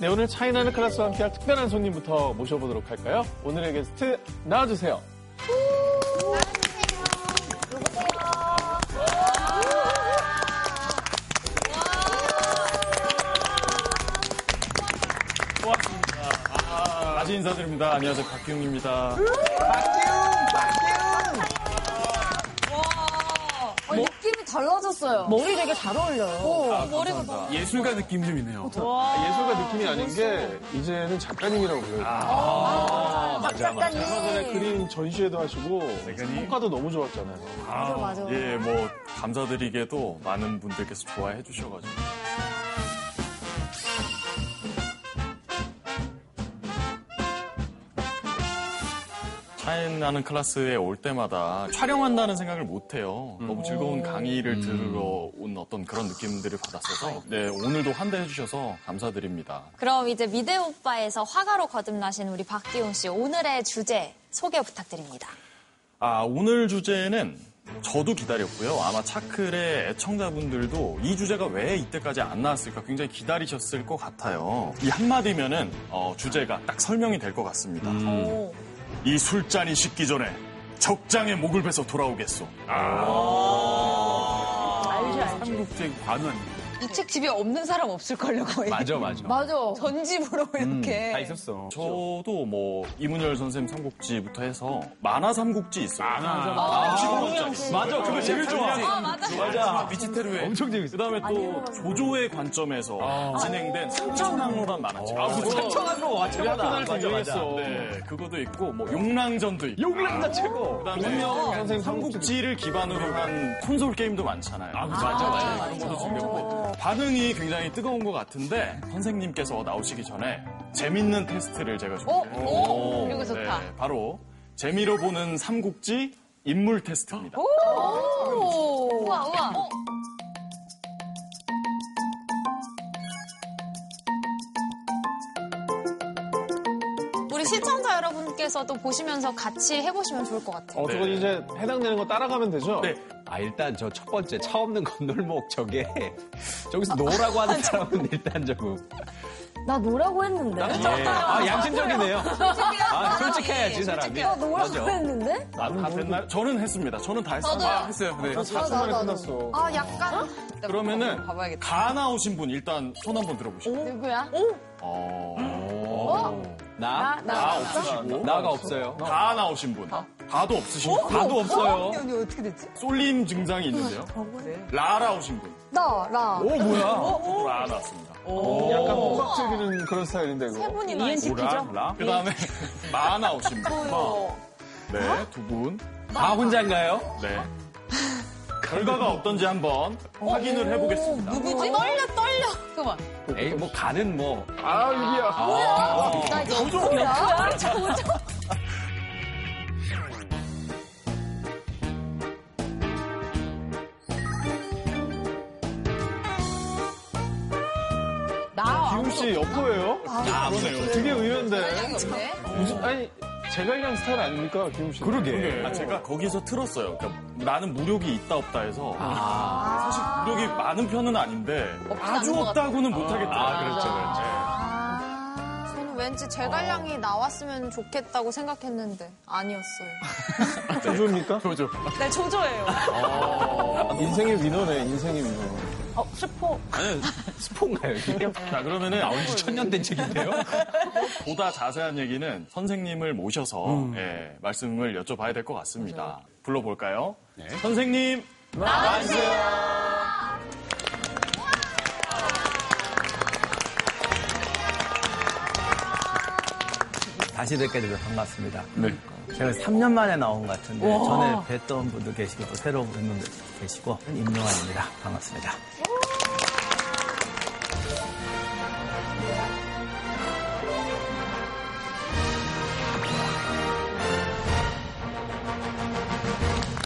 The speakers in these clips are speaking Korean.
네, 오늘 차이나는 클래스와 함께할 특별한 손님부터 모셔보도록 할까요? 오늘의 게스트 나와주세요. 고맙습니다. 아, 다시 인사드립니다. 안녕하세요. 박기웅입니다. 어, 느낌이 달라졌어요. 머리 되게 잘 어울려요. 머리가 너무. 예술가 느낌 좀 있네요. 아, 예술가 느낌이 아닌 게 이제는 작가님이라고 불러요. 맞아, 얼마 전에 그림 전시회도 하시고 작가님? 성과도 너무 좋았잖아요. 맞아, 맞아. 예, 뭐 감사드리게도 많은 분들께서 좋아해 주셔가지고. 차이나는 클래스에 올 때마다 촬영한다는 생각을 못 해요. 너무 즐거운 강의를 들으러 온 어떤 그런 느낌들을 받았어서 네, 오늘도 환대해 주셔서 감사드립니다. 그럼 이제 미대 오빠에서 화가로 거듭나신 우리 박기훈 씨 오늘의 주제 소개 부탁드립니다. 아, 오늘 주제는 저도 기다렸고요. 아마 차클의 애청자분들도 이 주제가 왜 이때까지 안 나왔을까 굉장히 기다리셨을 것 같아요. 이 한마디면은 어, 주제가 딱 설명이 될 것 같습니다. 오. 이 술잔이 식기 전에 적장의 목을 베서 돌아오겠소. 알지, 알지. 삼국지 관원. 이 책 집에 없는 사람 없을걸요, 거의. 맞아, 맞아. 맞아. 전집으로 이렇게. 다 있었어. 저도 뭐 이문열 선생님 삼국지부터 해서 만화 삼국지 있어요. 아, 맞아, 그거 제일 좋아. 맞아. 미치테루의 엄청 재밌어. 그다음에 또 조조의 관점에서 진행된 삼천항로란 만화책. 아, 그거 천천한로 와, 최고다. 맞아, 맞아. 네, 그것도 있고 뭐 용랑전도 있고. 용랑자 최고. 그다음에 선생님 삼국지를 기반으로 한 콘솔 게임도 많잖아요. 아, 맞아, 맞아. 그런 것도 즐겼고 반응이 굉장히 뜨거운 것 같은데 선생님께서 나오시기 전에 재밌는 테스트를 제가 준비했어요. 오, 이거 좋다. 네, 바로 재미로 보는 삼국지 인물 테스트입니다. 우와 우와. 여러분께서도 보시면서 같이 해보시면 좋을 것 같아요. 어, 저거 네. 이제 해당되는 거 따라가면 되죠? 네. 아, 일단 저 첫 번째 차 없는 건널목 저게 저기서 no라고 하는 사람은 일단 조금. 나 no라고 했는데. 예. 아, 양심적이네요. 아, 솔직해야지, 사람이. 나 no라고 맞아. 했는데? 다 됐나요? 저는 했습니다. 저는 다 했어요. 저도요. 아, 했어요. 네. 나 4초 만에 끝났어. 아 약간 그러면은 봐봐야겠다. 가 나오신 분 일단 손 한번 들어보시죠. 누구야? 어. 나? 가 없으시고 나가 없어요. 가 나오신 분. 가도 없으시고 나도 없어요. 언니 어떻게 됐지? 쏠림 증상이 있는데요. 라 나오신 분. 나, 나. 오, 뭐야. 저도 라 나왔습니다. 약간 호박 즐기는 그런 스타일인데, 그거. 분이나 라, 라. 그 다음에 마 나오신 분. 네, 두 분. 다 혼자인가요? 네. 결과가 어떤지 한번 확인을 해보겠습니다. 누구지? 떨려, 떨려. 잠깐만. 에이, 뭐, 가는 뭐. 아, 유리야. 나 이거 누구야? 나. 기웅 씨 여포예요? 아, 그러네요. 되게 의외인데. 무슨, 아니, 제갈량 스타일 아닙니까, 기웅 씨? 그러게. 아, 제가 거기서 틀었어요. 그러니까 나는 무력이 있다 없다 해서 사실 무력이 많은 편은 아닌데 아주 없다고는 못하겠다. 아, 그렇죠, 그렇죠. 저는 왠지 제갈량이 나왔으면 좋겠다고 생각했는데 아니었어요. 조조입니까? 조조. 네, 조조예요. 인생의 위너네, 인생의 위너. 어, 슈퍼. 아니, 스폰가요, 이게? 자 그러면은 나온 지 천년 된 책인데요? 보다 자세한 얘기는 선생님을 모셔서 예, 말씀을 여쭤봐야 될 것 같습니다. 불러볼까요? 선생님 다시 뵙게 돼서 반갑습니다. 네. 제가 3년 만에 나온 것 같은데 전에 뵀던 분도 계시고 또 새로 운 분도 계시고 임용환입니다. 반갑습니다.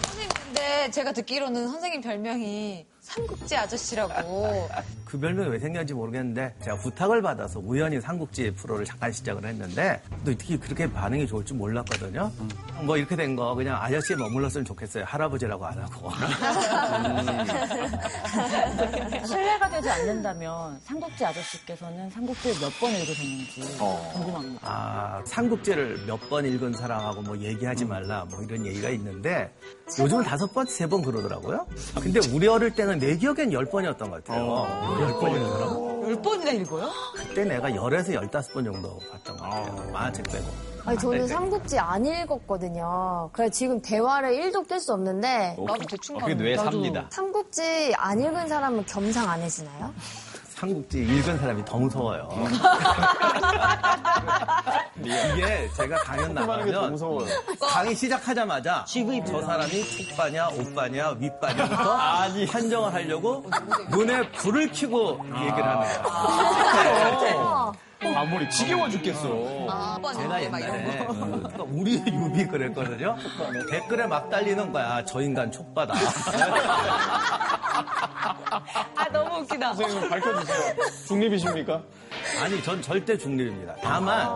선생님, 근데 제가 듣기로는 선생님 별명이 삼국지 아저씨라고. 그 별명이 왜 생겼는지 모르겠는데 제가 부탁을 받아서 우연히 삼국지 프로를 잠깐 시작을 했는데 또 어떻게 그렇게 반응이 좋을 줄 몰랐거든요. 뭐 이렇게 된 거 그냥 아저씨에 머물렀으면 좋겠어요. 할아버지라고 안 하고. 신뢰가 되지 않는다면 삼국지 아저씨께서는 삼국지를 몇 번 읽으셨는지 궁금합니다. 아, 삼국지를 몇 번 읽은 사람하고 뭐 얘기하지 말라 뭐 이런 얘기가 있는데 요즘은 다섯 번, 세 번 그러더라고요. 근데 우리 어릴 때는 내 기억엔 열 번이었던 것 같아요. 열 번이더라고. 열 번이나 읽어요? 그때 내가 열에서 열다섯 번 정도 봤던 것 같아요. 만화책 빼고. 아니, 저는 네. 삼국지 안 읽었거든요. 그래 지금 대화를 1도 뗄수 없는데 나도 대충 그게 뇌에 나도 삽니다. 삼국지 안 읽은 사람은 겸상 안 해주나요? 삼국지 읽은 사람이 더 무서워요. 이게 제가 강연 나가면 무서워요. 강의 시작하자마자 저 사람이 촉바냐, 옷바냐, 윗바냐부터 판정을 하려고 눈에 불을 켜고 얘기를 하는 거예요. 마무리 지겨워 죽겠어. 아, 제가 옛날에 그러니까 우리 유비 그랬거든요. 댓글에 막 달리는 거야. 저 인간 촉바다. 아, 너무 웃기다. 선생님 밝혀주세요. 중립이십니까? 아니, 전 절대 중립입니다. 다만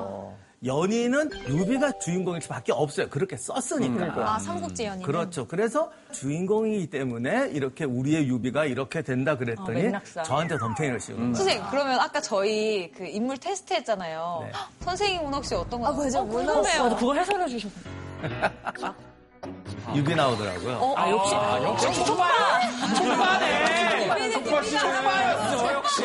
연의는 유비가 주인공일 수밖에 없어요. 그렇게 썼으니까. 아, 삼국지 연의. 그렇죠. 그래서 주인공이기 때문에 이렇게 우리의 유비가 이렇게 된다 그랬더니 어, 맥락상. 저한테 덤탱이를 씌우는 거예요. 선생님, 그러면 아까 저희 그 인물 테스트 했잖아요. 네. 헉, 선생님 문옥 씨 어떤 거 아, 맞아. 어, 궁금해요. 맞아, 그거 해설해 주셨어. 유비 나오더라고요. 아, 역시. 역시 촉바! 촉바네! 촉바 씨 촉바였어, 역시.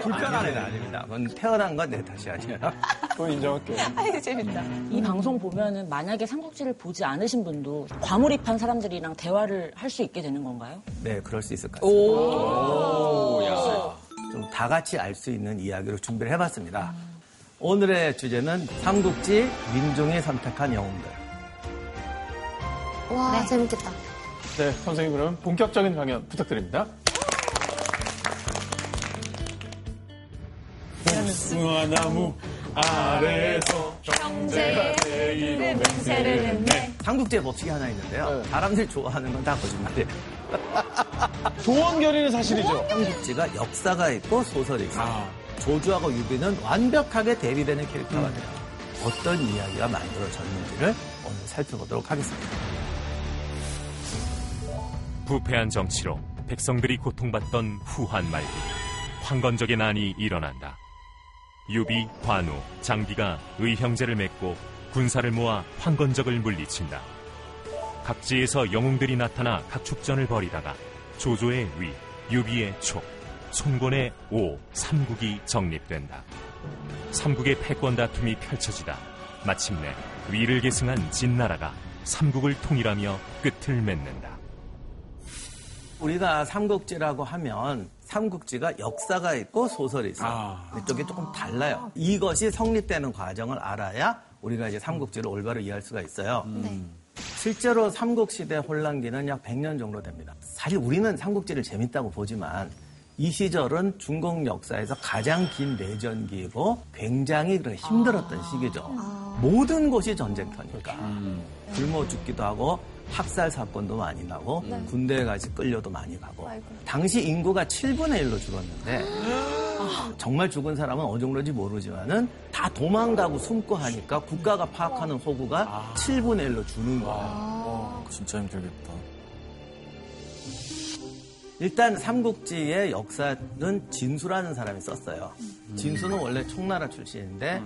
불편한 애는 아닙니다. 그건 태어난 건 내 탓이 아니에요. 그건 인정할게요. 아이고, 재밌다. 이 방송 보면은 만약에 삼국지를 보지 않으신 분도 과몰입한 사람들이랑 대화를 할 수 있게 되는 건가요? 네, 그럴 수 있을 것 같습니다. 좀다 같이 알 수 있는 이야기로 준비를 해봤습니다. 오늘의 주제는 삼국지 민중이 선택한 영웅들. 와, 재밌겠다. 네, 선생님 그럼 본격적인 강연 부탁드립니다. 도화나무 아래서 형제가 되기로 맹세를 했네. 삼국지의 법칙이 하나 있는데요. 네. 사람들이 좋아하는 건 다 거짓말이에요. 도원결의는 사실이죠. 삼국지가 역사가 있고 소설이 있어요. 아. 조조하고 유비는 완벽하게 대비되는 캐릭터가 돼요. 어떤 이야기가 만들어졌는지를 오늘 살펴보도록 하겠습니다. 부패한 정치로 백성들이 고통받던 후한 말기 황건적의 난이 일어난다. 유비, 관우, 장비가 의형제를 맺고 군사를 모아 황건적을 물리친다. 각지에서 영웅들이 나타나 각 축전을 벌이다가 조조의 위, 유비의 촉, 손권의 오, 삼국이 정립된다. 삼국의 패권 다툼이 펼쳐지다 마침내 위를 계승한 진나라가 삼국을 통일하며 끝을 맺는다. 우리가 삼국지라고 하면 삼국지가 역사가 있고 소설이 있어요. 이쪽이 조금 달라요. 이것이 성립되는 과정을 알아야 우리가 이제 삼국지를 올바로 이해할 수가 있어요. 실제로 삼국시대 혼란기는 약 100년 정도 됩니다. 사실 우리는 삼국지를 재밌다고 보지만 이 시절은 중국 역사에서 가장 긴 내전기이고 굉장히 힘들었던 시기죠. 모든 곳이 전쟁터니까. 굶어 죽기도 하고 학살 사건도 많이 나고 군대에 같이 끌려도 많이 가고 당시 인구가 7분의 1로 줄었는데 정말 죽은 사람은 어느 정도인지 모르지만은 다 도망가고 숨고 하니까 국가가 파악하는 호구가 7분의 1로 주는 거예요. 어, 진짜 힘들겠다. 일단 삼국지의 역사는 진수라는 사람이 썼어요. 진수는 원래 총나라 출신인데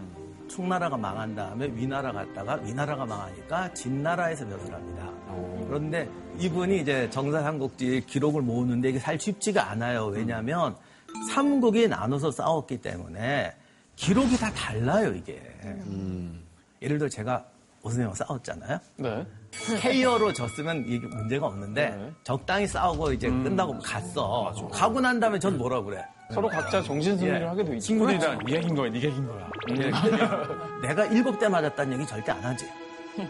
총나라가 망한 다음에 위나라 갔다가 위나라가 망하니까 진나라에서 벼슬 합니다. 그런데 이분이 이제 정사 삼국지 기록을 모으는데 이게 사실 쉽지가 않아요. 왜냐하면 삼국이 나눠서 싸웠기 때문에 기록이 다 달라요, 이게. 예를 들어 제가 오승이랑 싸웠잖아요. 네. KO로 졌으면 이게 문제가 없는데 네. 적당히 싸우고 이제 끝나고 갔어. 가고 난 다음에 전 뭐라 그래? 서로 각자 정신승리를 예. 하게 돼 있죠. 친구들이랑 네가 이긴 거야, 네가 이긴 거야. 예. 내가 일곱 대 맞았다는 얘기 절대 안 하지.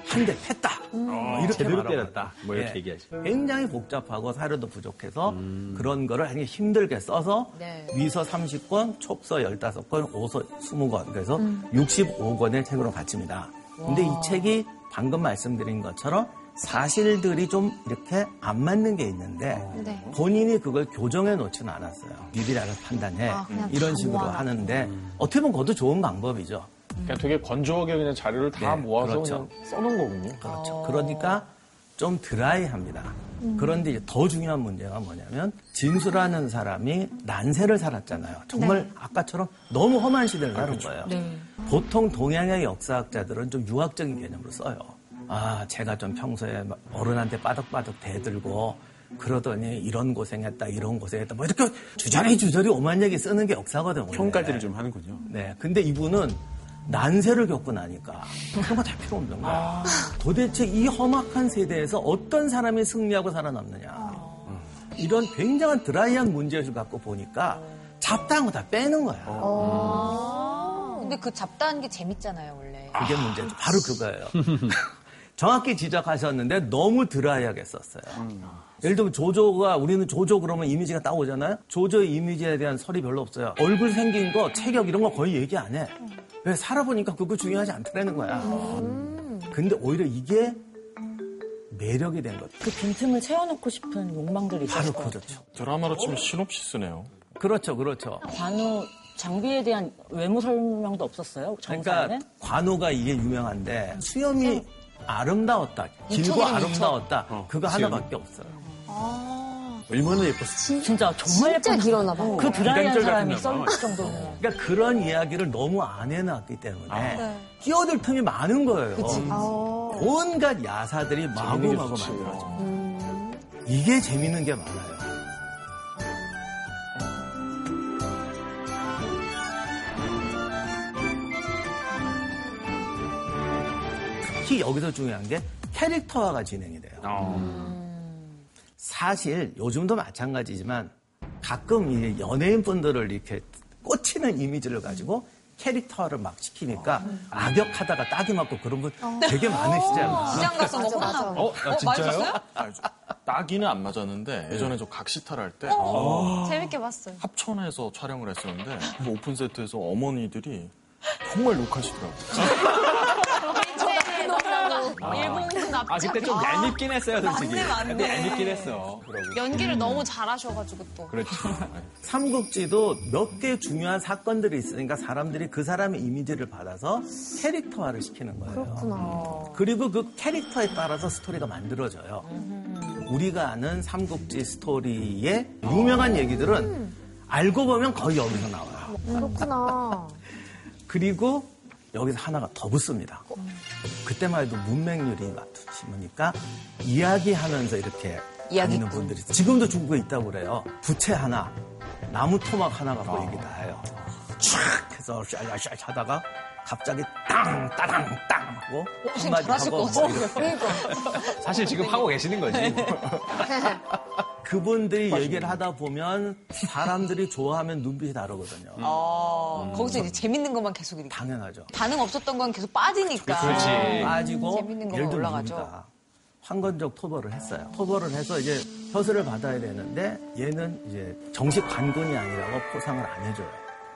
한 대 팼다. 어, 이렇게 제대로. 때렸다. 뭐 이렇게 예. 얘기하죠. 굉장히 복잡하고 사료도 부족해서 그런 거를 굉장히 힘들게 써서 네. 위서 30권, 촉서 15권, 오서 20권. 그래서 65권의 책으로 갖춥니다. 근데 이 책이 방금 말씀드린 것처럼 사실들이 좀 이렇게 안 맞는 게 있는데 네. 본인이 그걸 교정해 놓지는 않았어요. 니들이라고 판단해. 아, 이런 다 식으로 모아놨구나. 하는데 어떻게 보면 그것도 좋은 방법이죠. 그냥 되게 건조하게 그냥 자료를 다 네, 모아서 그렇죠. 그냥 써놓은 거군요. 그렇죠. 그러니까 좀 드라이합니다. 그런데 이제 더 중요한 문제가 뭐냐면 진수라는 사람이 난세를 살았잖아요. 정말 아까처럼 너무 험한 시대를 사는 거예요. 보통 동양의 역사학자들은 좀 유학적인 개념으로 써요. 아, 제가 좀 평소에 막 어른한테 빠덕빠덕 대들고 그러더니 이런 고생했다, 이런 고생했다, 뭐 이렇게 주저리 주저리 오만 얘기 쓰는 게 역사거든요. 원래. 평가들을 좀 하는군요. 네. 근데 이분은 난세를 겪고 나니까 그런 거 다 필요 없는 거야. 도대체 이 험악한 세대에서 어떤 사람이 승리하고 살아남느냐. 이런 굉장한 드라이한 문제를 갖고 보니까 잡다한 거 다 빼는 거야. 근데 그 잡다한 게 재밌잖아요, 원래. 그게 문제죠. 바로 그거예요. 정확히 지적하셨는데 너무 드라이하게 썼어요. 예를 들면 조조가 우리는 조조 그러면 이미지가 딱 오잖아요. 조조의 이미지에 대한 설이 별로 없어요. 얼굴 생긴 거, 체격 이런 거 거의 얘기 안 해. 왜 살아보니까 그거 중요하지 않더라는 거야. 근데 오히려 이게 매력이 된 거죠. 그 빈틈을 채워놓고 싶은 욕망들이 바로 있었을 것 같아요. 그렇죠. 드라마로 치면 시놉시스네요. 그렇죠, 그렇죠. 관우 장비에 대한 외모 설명도 없었어요? 정사에는? 그러니까 관우가 이게 유명한데 수염이 아름다웠다, 길고 아름다웠다, 어, 그거 수염이? 하나밖에 없어요. 얼마나 예뻤어. 진짜 정말 진짜 예쁜 길었나 봐. 그 드라이한 비단결 사람이. 썰 정도면 그러니까 그런 이야기를 너무 안 해놨기 때문에 아. 끼어들 틈이 많은 거예요. 아. 온갖 야사들이 마구마구. 만들어져. 이게 재밌는 게 많아요. 특히 여기서 중요한 게 캐릭터화가 진행이 돼요. 사실 요즘도 마찬가지지만 가끔 이 연예인 분들을 이렇게 꽂히는 이미지를 가지고 캐릭터를 막 시키니까 악역하다가 딱이 맞고 그런 분 되게 많으시잖아요. 시장 가서 뭐. 혼나고. 어, 아, 진짜요? 아, 저 따기는 안 맞았는데 예전에 저 각시탈 할때 재밌게 봤어요. 합천에서 촬영을 했었는데 그 오픈 세트에서 어머니들이 정말 욕하시더라고요. 일본 아, 그때 좀 얄밉긴 했어요, 솔직히. 맞네, 맞네. 근데 얄밉긴 했어. 연기를 너무 잘하셔가지고 또. 그렇죠. 삼국지도 몇 개 중요한 사건들이 있으니까 사람들이 그 사람의 이미지를 받아서 캐릭터화를 시키는 거예요. 그렇구나. 그리고 그 캐릭터에 따라서 스토리가 만들어져요. 우리가 아는 삼국지 스토리의 유명한 얘기들은 알고 보면 거의 여기서 나와요. 그렇구나. 그리고 여기서 하나가 더 붙습니다. 그때만 해도 문맹률이 맞추시니까 이야기하면서 이렇게 이야기꾼. 다니는 분들이. 지금도 중국에 있다고 그래요. 부채 하나, 나무 토막 하나 갖고 얘기 다 해요. 촥 해서 샤샤샤 하다가 갑자기 땅 따당 땅 하고 한마디 잘하실 하고. 뭐 이렇게 사실 지금 하고 계시는 거지. 그분들이 얘기를 하다 보면 사람들이 좋아하면 눈빛이 다르거든요. 어, 거기서 이제 재밌는 것만 계속 이렇게. 당연하죠. 반응 없었던 건 계속 빠지니까. 그렇지. 빠지고 재밌는 들어 올라가죠. 우리가 황건적 토벌을 했어요. 토벌을 해서 이제 표수를 받아야 되는데 얘는 이제 정식 관군이 아니라고 포상을 안 해줘요.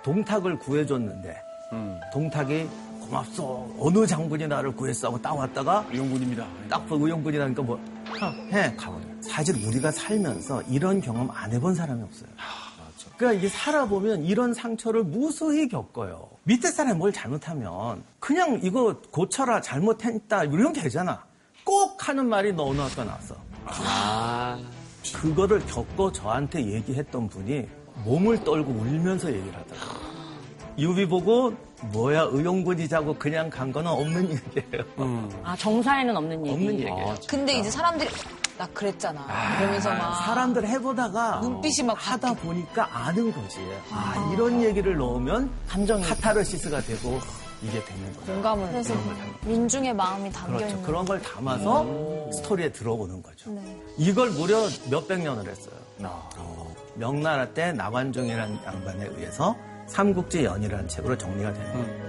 동탁을 구해줬는데 동탁이 고맙소 어느 장군이 나를 구했어 하고 딱 왔다가 의용군입니다. 딱 보고 의용군이라니까 뭐해 가버려. 사실 우리가 살면서 이런 경험 안 해본 사람이 없어요. 그러니까 이게 살아보면 이런 상처를 무수히 겪어요. 밑에 사람이 뭘 잘못하면 그냥 이거 고쳐라 잘못했다 이런 게 되잖아. 꼭 하는 말이 너 어느 학교 나왔어. 그거를 겪고 저한테 얘기했던 분이 몸을 떨고 울면서 얘기를 하더라고요. 유비 보고 뭐야 의용군이 자고 그냥 간 거는 없는 얘기예요. 아, 정사에는 없는 얘기. 없는 얘기예요. 근데 이제 사람들이 나 그랬잖아. 그러면서 막. 사람들 해보다가 눈빛이 막 하다 보니까 아는 거지. 아, 이런 얘기를 넣으면 감정이 카타르시스가 되고 이게 되는 거죠. 공감을. 그래서 민중의 마음이 담겨 그렇죠. 있는. 그런 걸 담아서 스토리에 들어오는 거죠. 네. 이걸 무려 몇백 년을 했어요. 명나라 때 나관중이라는 양반에 의해서 삼국지 연이라는 책으로 정리가 됩니다.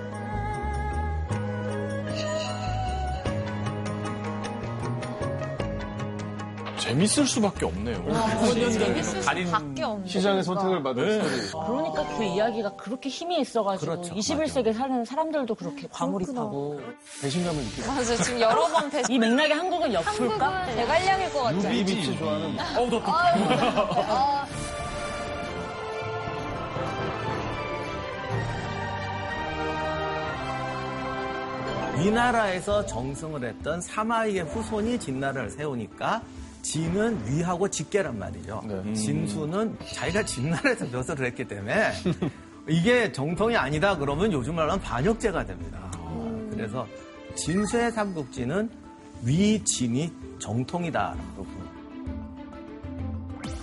재밌을 수밖에 없네요. 재밌을 수밖에 없네. 시장의 선택을 받은 스토리. 그러니까 그 이야기가 그렇게 힘이 있어가지고 그렇죠. 21세기에 사는 사람들도 그렇게 과몰입하고 배신감을 느끼고. 맞아, 지금 여러 번 패스. 이 맥락에 한국은 엿풀까? 대관령일 것 같지 않아? 비비치 좋아하는. 어우, 더 위나라에서 정승을 했던 사마이의 후손이 진나라를 세우니까 진은 위하고 직계란 말이죠. 네. 진수는 자기가 진나라에서 벼슬을 했기 때문에 이게 정통이 아니다 그러면 요즘 말로 하면 반역죄가 됩니다. 그래서 진수의 삼국지는 위진이 정통이다라고.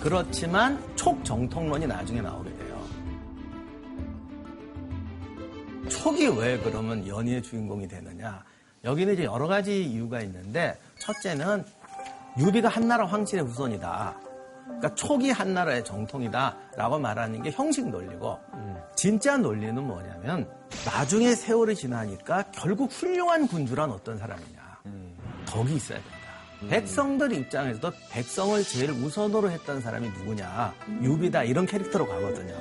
그렇지만 촉정통론이 나중에 나오게 촉이 왜 그러면 연희의 주인공이 되느냐? 여기는 이제 여러 가지 이유가 있는데 첫째는 유비가 한나라 황실의 후손이다. 그러니까 촉이 한나라의 정통이다라고 말하는 게 형식 논리고 진짜 논리는 뭐냐면 나중에 세월이 지나니까 결국 훌륭한 군주란 어떤 사람이냐. 덕이 있어야 된다. 백성들 입장에서도 백성을 제일 우선으로 했던 사람이 누구냐. 유비다 이런 캐릭터로 가거든요.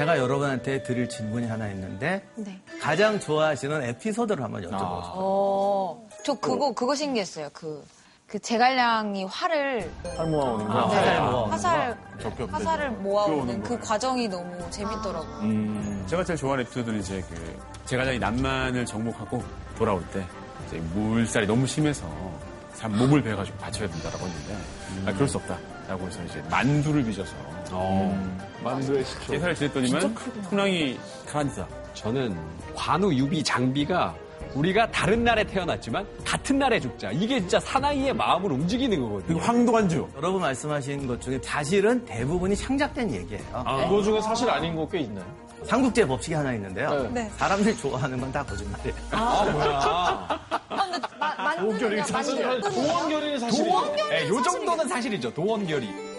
제가 여러분한테 드릴 질문이 하나 있는데 네. 가장 좋아하시는 에피소드를 한번 여쭤보세요. 어, 저 그거, 그거 신기했어요. 그, 그 제갈량이 활을, 살 모아오는 거. 화살 모아. 화살, 적격 화살을 모아오는 그 거. 과정이 너무 재밌더라고요. 음, 제가 제일 좋아하는 에피소드는 이제 그 제가장이 남만을 정복하고 돌아올 때 이제 물살이 너무 심해서 사람 몸을 베가지고 바쳐야 된다라고 했는데 아 그럴 수 없다라고 해서 이제 만두를 빚어서 만두의 시초. 제사를 지냈더니만 풍랑이 가라앉아. 저는 관우, 유비, 장비가 우리가 다른 날에 태어났지만 같은 날에 죽자. 이게 진짜 사나이의 마음을 움직이는 거거든요. 황도관주. 여러분 말씀하신 것 중에 사실은 대부분이 창작된 얘기예요. 그거 중에 사실 아닌 거 꽤 있나요? 삼국제 법칙이 하나 있는데요. 네. 사람들이 좋아하는 건 다 거짓말이에요. 도원결이 사실. 도원결이 사실. 네, 요 정도는 사실이죠. 도원결이.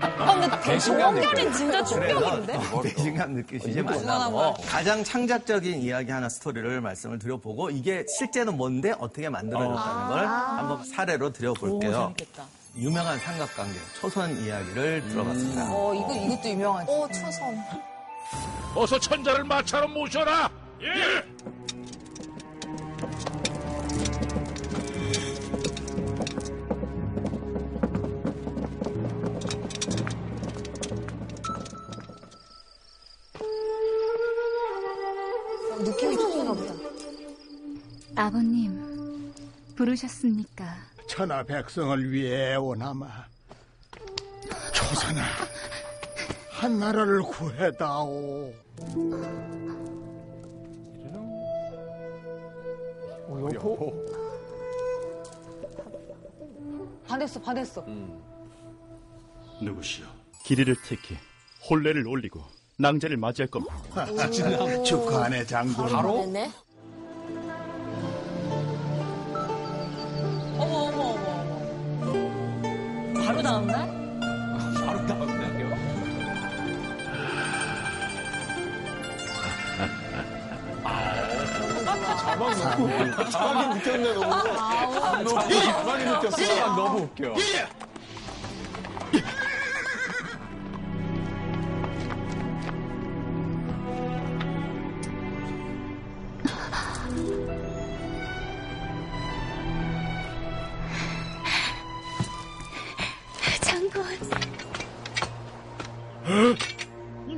아, 근데 도원결이 진짜 충격인데? 배신감 느끼시지 말라고 가장 창작적인 이야기 하나 스토리를 말씀을 드려보고 이게 실제는 뭔데 어떻게 만들어졌다는 걸 한번 사례로 오, 드려볼게요. 재밌겠다. 유명한 삼각관계 초선 이야기를 들어봤습니다. 어, 이거, 이것도 유명하지. 오, 초선. 어서 천자를 마차로 모셔라. 예. 아버님, 부르셨습니까? 천하 백성을 위해 오나마 조선아 한 나라를 구해다오. 반했어, 반했어. 누구시여? 길이를 택해 혼례를 올리고 낭자를 맞이할 겁니다. 축하하네 장군. 바로 어머, 어머, 어머, 어머. 바로 다음 날? 바로 나왔네요. 자막 넣고. 자막이 느꼈네, 너무. 자막이 느꼈어. 너무 웃겨. 장군,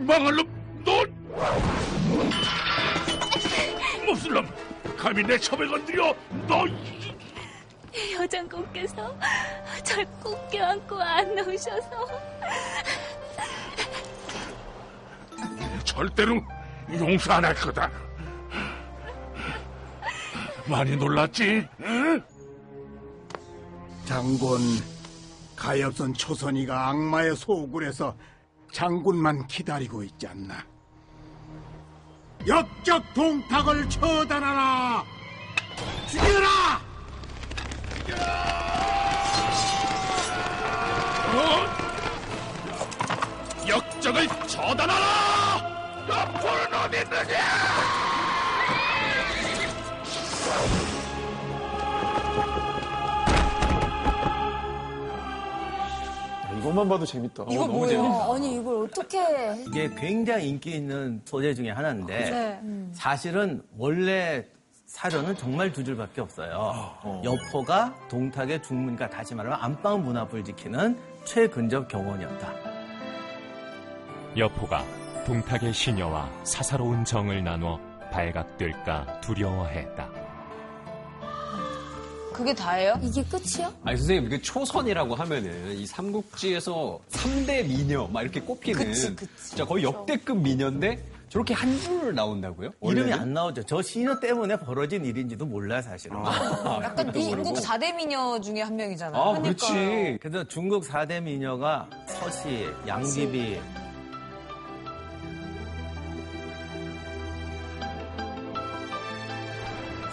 망할 놈, 너! 무슨 놈? 감히 내 첩을 건드려? 너! 여장군께서 절 꼭 껴안고 안 놓으셔서 절대로 용서 안 할 거다. 많이 놀랐지? 응? 장군, 가엾은 초선이가 악마의 소굴에서 장군만 기다리고 있지 않나? 역적 동탁을 처단하라! 죽여라! 어? 역적을 처단하라! 옆으로 놈이 느냐! 이것만 봐도 재밌다. 이거 뭐예요? 아니 이걸 어떻게 해? 이게 굉장히 인기 있는 소재 중에 하나인데 네. 사실은 원래 사료는 정말 두 줄밖에 없어요. 여포가 동탁의 중문과 다시 말하면 안방 문 앞을 지키는 최근접 경원이었다. 여포가 동탁의 시녀와 사사로운 정을 나눠 발각될까 두려워했다. 그게 다예요? 이게 끝이야? 아니 선생님 그 초선이라고 하면은 이 삼국지에서 3대 미녀 막 이렇게 꼽히는 그치, 그치. 진짜 거의 역대급 미녀인데 저렇게 한 줄 나온다고요? 이름이 원래는? 안 나오죠. 저 시녀 때문에 벌어진 일인지도 몰라요, 사실은. 약간 중국 4대 미녀 중에 한 명이잖아요. 아, 그렇지. 그래서 중국 4대 미녀가 서시, 양귀비,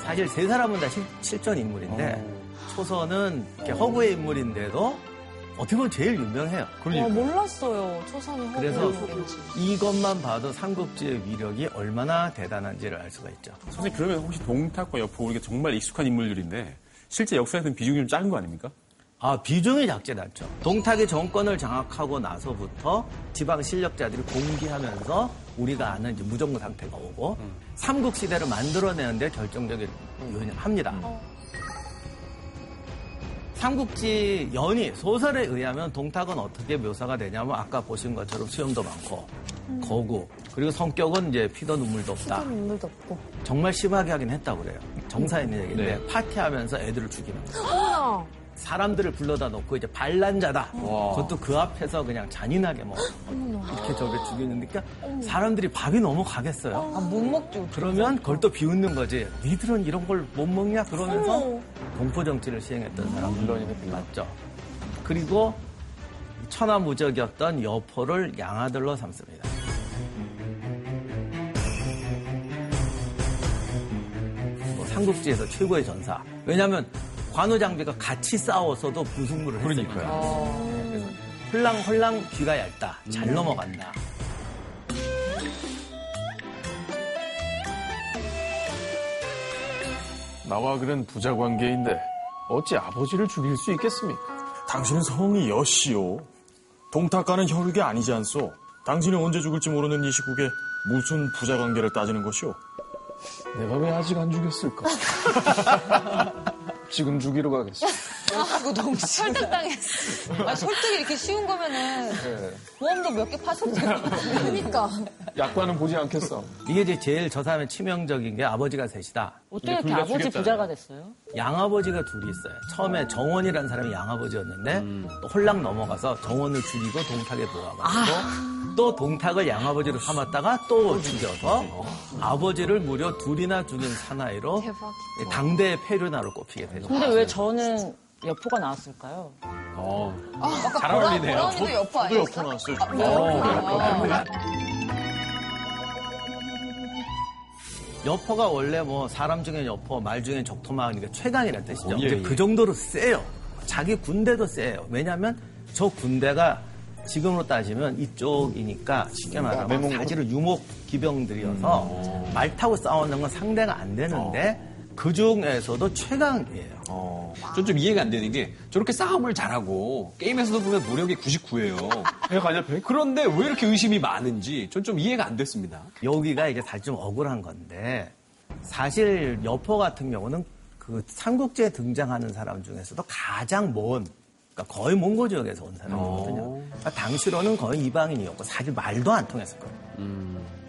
사실 세 사람은 다 실, 실존 인물인데 초선은 이렇게 허구의 인물인데도 어떻게 보면 제일 유명해요. 와, 몰랐어요. 초선이 허구의 인물인지. 이것만 봐도 삼국지의 위력이 얼마나 대단한지를 알 수가 있죠. 선생님 그러면 혹시 동탁과 여포 우리가 정말 익숙한 인물들인데 실제 역사에서는 비중이 좀 작은 거 아닙니까? 아, 비중이 작진 않죠. 동탁이 정권을 장악하고 나서부터 지방 실력자들이 봉기하면서 우리가 아는 이제 무정부 상태가 오고 삼국 시대를 만들어내는데 결정적인 요인을 합니다. 삼국지 연희 소설에 의하면 동탁은 어떻게 묘사가 되냐면 아까 보신 것처럼 수염도 많고 거구 그리고 성격은 이제 피도 눈물도 없다. 눈물도 없고. 정말 심하게 하긴 했다고 그래요. 정사 있는 얘기인데 네. 파티하면서 애들을 죽이는 거. 사람들을 불러다 놓고 이제 반란자다. 와. 그것도 그 앞에서 그냥 잔인하게 뭐 이렇게 저렇게 죽이는데 그러니까 사람들이 밥이 너무 가겠어요. 아, 못 먹죠. 그러면 그걸 또 비웃는 거지. 니들은 이런 걸 못 먹냐? 그러면서 공포 정치를 시행했던 사람 물론이겠 맞죠. 그리고 천하무적이었던 여포를 양아들로 삼습니다. 뭐 삼국지에서 최고의 전사. 왜냐하면 관우 장비가 같이 싸워서도 무승부를 했으니까. 그래서 홀랑홀랑 귀가 얇다. 잘 넘어간다. 나와 그는 부자 관계인데 어찌 아버지를 죽일 수 있겠습니까? 당신은 성이 여시오. 동탁과는 혈육이 아니지 않소. 당신이 언제 죽을지 모르는 이 시국에 무슨 부자 관계를 따지는 것이오. 내가 왜 아직 안 죽였을까? 지금 죽이러 가겠어. 이거 너무 설득당했어. 아, 설득이 이렇게 쉬운 거면은 네. 보험도 몇 개 파서도 되고. 그러니까. 약관은 보지 않겠어. 이게 이제 제일 저 사람의 치명적인 게 아버지가 셋이다. 어떻게 이렇게 아버지 부자가 됐어요? 양아버지가 둘이 있어요. 처음에 정원이라는 사람이 양아버지였는데 또 홀랑 넘어가서 정원을 죽이고 동탁에 보아가지고 또 동탁을 양아버지로 삼았다가 또 죽여서 아버지를 무려 둘이나 죽인 사나이로 대박. 당대의 폐륜아로 꼽히게 되죠. 근데 왜 저는 여포가 나왔을까요? 어. 아까 잘 어울리네요. 보라니도 여포 저도 아니었어? 옆으로 나왔어요. 아, 네. 여포가 원래 뭐 사람 중에 여포, 말 중에 적토마하니까 최강이라는 뜻이죠. 어, 예, 이제 예. 그 정도로 세요. 자기 군대도 세요. 왜냐하면 저 군대가 지금으로 따지면 이쪽이니까 쉽게 말하면 매몽군. 사실은 유목 기병들이어서 말 타고 싸우는 건 상대가 안 되는데 그 중에서도 최강이에요. 전좀 이해가 안 되는 게 저렇게 싸움을 잘하고 게임에서도 보면 무력이 99예요. 백 아니야, 백? 그런데 왜 이렇게 의심이 많은지 전 좀 이해가 안 됐습니다. 여기가 이게 사실 좀 억울한 건데 사실 여포 같은 경우는 그 삼국지에 등장하는 사람 중에서도 가장 먼 그러니까 거의 몽고 지역에서 온 사람이거든요. 그러니까 당시로는 거의 이방인이었고 사실 말도 안 통했을 거예요.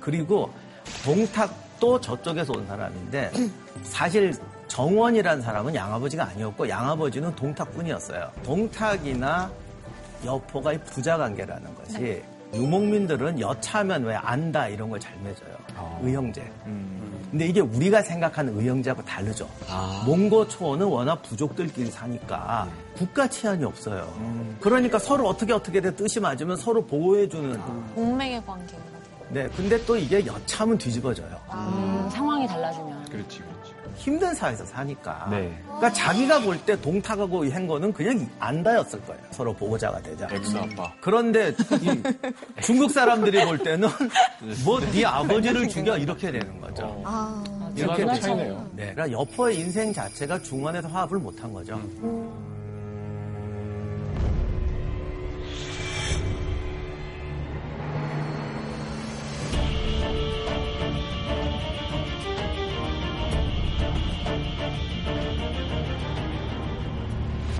그리고 동탁 도 저쪽에서 온 사람인데 사실 정원이라는 사람은 양아버지가 아니었고 양아버지는 동탁뿐이었어요. 동탁이나 여포가 이 부자 관계라는 것이 유목민들은 여차하면 왜 안다 이런 걸 잘 맺어요. 의형제. 근데 이게 우리가 생각하는 의형제하고 다르죠. 몽고 초원은 워낙 부족들끼리 사니까 국가 치안이 없어요. 그러니까 서로 어떻게 어떻게 돼 뜻이 맞으면 서로 보호해주는 동맹의 관계. 네, 근데 또 이게 여차하면 뒤집어져요. 음, 상황이 달라지면. 그렇지, 그렇지. 힘든 사회에서 사니까. 네. 그러니까 자기가 볼 때 동탁하고 한 거는 그냥 안다였을 거예요. 서로 보호자가 되자. ex 아빠. 그런데 이 중국 사람들이 볼 때는 뭐네 아버지를 죽여 이렇게 되는 거죠. 아, 이렇게 문화 되죠. 차이네요. 네, 그러니까 여포의 인생 자체가 중원에서 화합을 못한 거죠.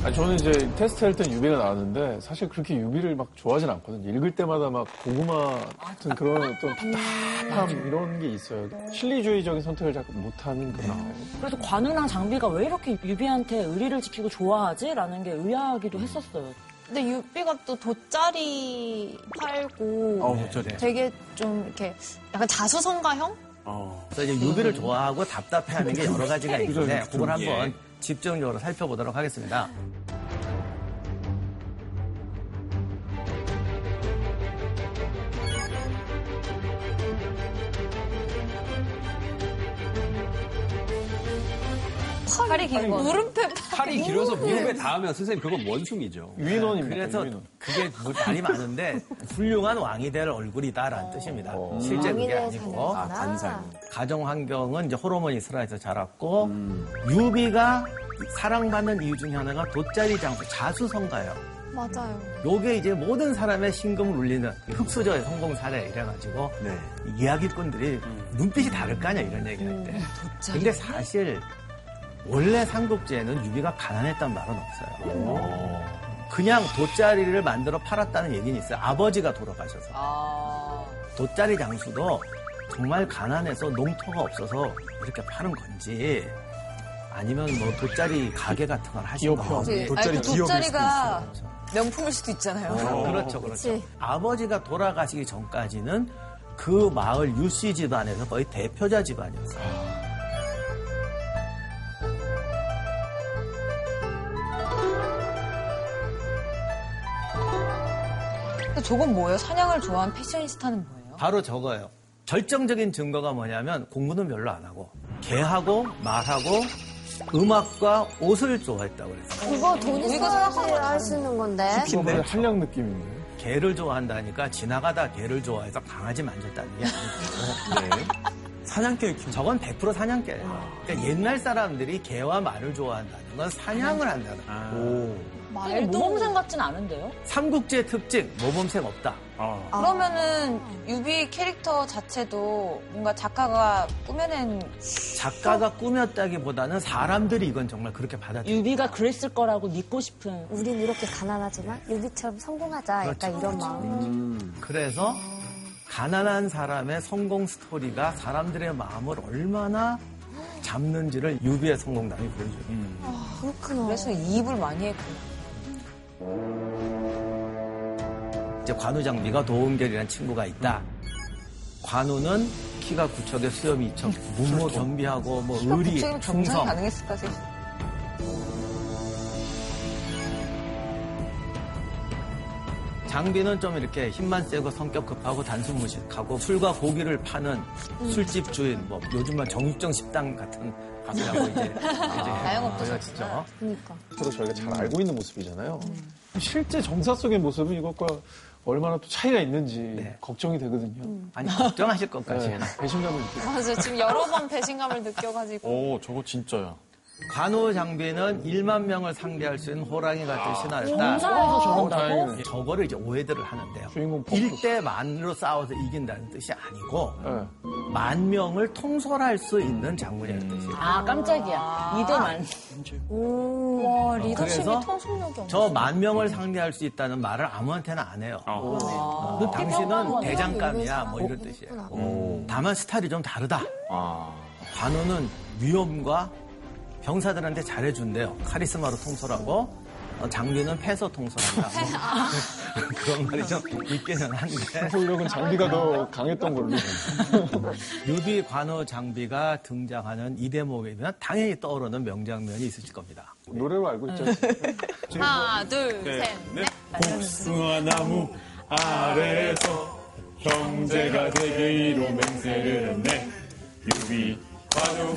아니, 저는 이제 테스트 할 땐 유비가 나왔는데 사실 그렇게 유비를 막 좋아하진 않거든요. 읽을 때마다 막 고구마 같은 그런 어떤 답답함 이런 게 있어요. 실리주의적인 선택을 자꾸 못하는 그런. 그래서 관우랑 장비가 왜 이렇게 유비한테 의리를 지키고 좋아하지? 라는 게 의아하기도 했었어요. 근데 유비가 또 돗자리 팔고 어, 돗자리. 되게 좀 이렇게 약간 자수성가형? 어. 그래서 이제 유비를 좋아하고 답답해하는 게 여러 가지가 있는데 그런 그걸 예. 한번 집중적으로 살펴보도록 하겠습니다. 팔이 긴 거. 물음표 팔이 길어서 무릎에 닿으면 선생님 그건 원숭이죠. 유인원입니다. 그래서 유인원. 그게 뭐 말이 많은데 훌륭한 왕이 될 얼굴이다라는 뜻입니다. 실제 그게 아니고 아, 관상. 가정 환경은 이제 호르몬이 isra에서 자랐고 유비가 사랑받는 이유 중에 하나가 돗자리 장수 자수성가예요. 맞아요. 요게 이제 모든 사람의 심금을 울리는 흑수저의 성공 사례 이래가지고 네. 이야기꾼들이 눈빛이 다를 거 아니야 이런 얘기할 때. 근데 사실 원래 삼국지에는 유비가 가난했단 말은 없어요. 그냥 돗자리를 만들어 팔았다는 얘기는 있어요. 아버지가 돌아가셔서. 돗자리 장수도 정말 가난해서 농토가 없어서 이렇게 파는 건지 아니면 뭐 돗자리 가게 같은 걸 하신 기업형. 건지. 돗자리 기업일 돗자리가 명품일 수도 있잖아요. 그렇죠, 그렇죠. 아버지가 돌아가시기 전까지는 그 마을 유씨 집안에서 거의 대표자 집안이었어요. 저건 뭐예요? 사냥을 좋아하는 패셔니스타는 뭐예요? 바로 저거예요. 결정적인 증거가 뭐냐면 공부는 별로 안 하고 개하고 말하고 음악과 옷을 좋아했다고 그랬어요. 그거 돈 우리가 있어야지 생각하는 할수 있는 건데. 수업의 한량 느낌인데. 개를 좋아한다니까 지나가다 개를 좋아해서 강아지 만졌다는 게 아니고 네. 사냥개를 키우 저건 100% 사냥개예요. 그러니까 옛날 사람들이 개와 말을 좋아한다는 건 사냥을 한다는 거예요. 되게 모범생 같진 않은데요? 삼국지의 특징 모범생 없다. 아. 그러면은 유비 캐릭터 자체도 뭔가 작가가 꾸며낸 작가가 꾸몄다기보다는 사람들이 이건 정말 그렇게 받아들여요. 유비가 그랬을 거라고 믿고 싶은. 우린 이렇게 가난하지만 유비처럼 성공하자. 약간 그렇죠, 이런 마음. 그래서 가난한 사람의 성공 스토리가 사람들의 마음을 얼마나 잡는지를 유비의 성공담이 보여줘요. 그렇구나. 그래서 이입을 많이 했구나. 이제 관우장비가 도은결이라는 친구가 있다. 관우는 키가 9척에 수염이 2척, 문무 겸비하고 뭐 의리, 충성. 가능했을까? 지 장비는 좀 이렇게 힘만 세고 성격 급하고 단순 무식하고 술과 고기를 파는 술집 주인, 뭐 요즘은 정육점 식당 같은 가수라고 이제, 다양업자 보여지죠. 그러니까. 서로 저희가 잘 알고 있는 모습이잖아요. 실제 정사 속의 모습은 이것과 얼마나 또 차이가 있는지 네. 걱정이 되거든요. 아니 걱정하실 것까지는. 네, 배신감을 느끼고. 맞아요. 지금 여러 번 배신감을 느껴가지고. 오, 저거 진짜야. 관우 장비는 1만 명을 상대할 수 있는 호랑이 같은 신하였다. 군사에서 저런다고? 다행이네. 저거를 이제 오해들을 하는데요. 주인공 펑크. 1대 만으로 싸워서 이긴다는 뜻이 아니고 네. 만 명을 통솔할 수 있는 장군이라는 뜻이에요. 아, 깜짝이야. 이대만. 와, 리더십이 그래서 통솔력이 없네. 저만 명을 상대할 수 있다는 말을 아무한테나 안 해요. 어, 당신은 대장감이야 뭐 이런 뜻이에요. 다만 스타일이 좀 다르다. 아. 관우는 위험과 병사들한테 잘해준대요. 카리스마로 통솔하고 어, 장비는 패서 통솔한다. 뭐 그런 말이 좀 있기는 한데 통솔력은 장비가 더 강했던 걸로. 유비 관우 장비가 등장하는 이 대목이면 당연히 떠오르는 명장면이 있으실 겁니다. 노래로 알고 있죠. 하나, 둘, 셋, 넷. 복숭아 나무 아래에서 형제가 되기로 맹세를 했네. 유비, 관우.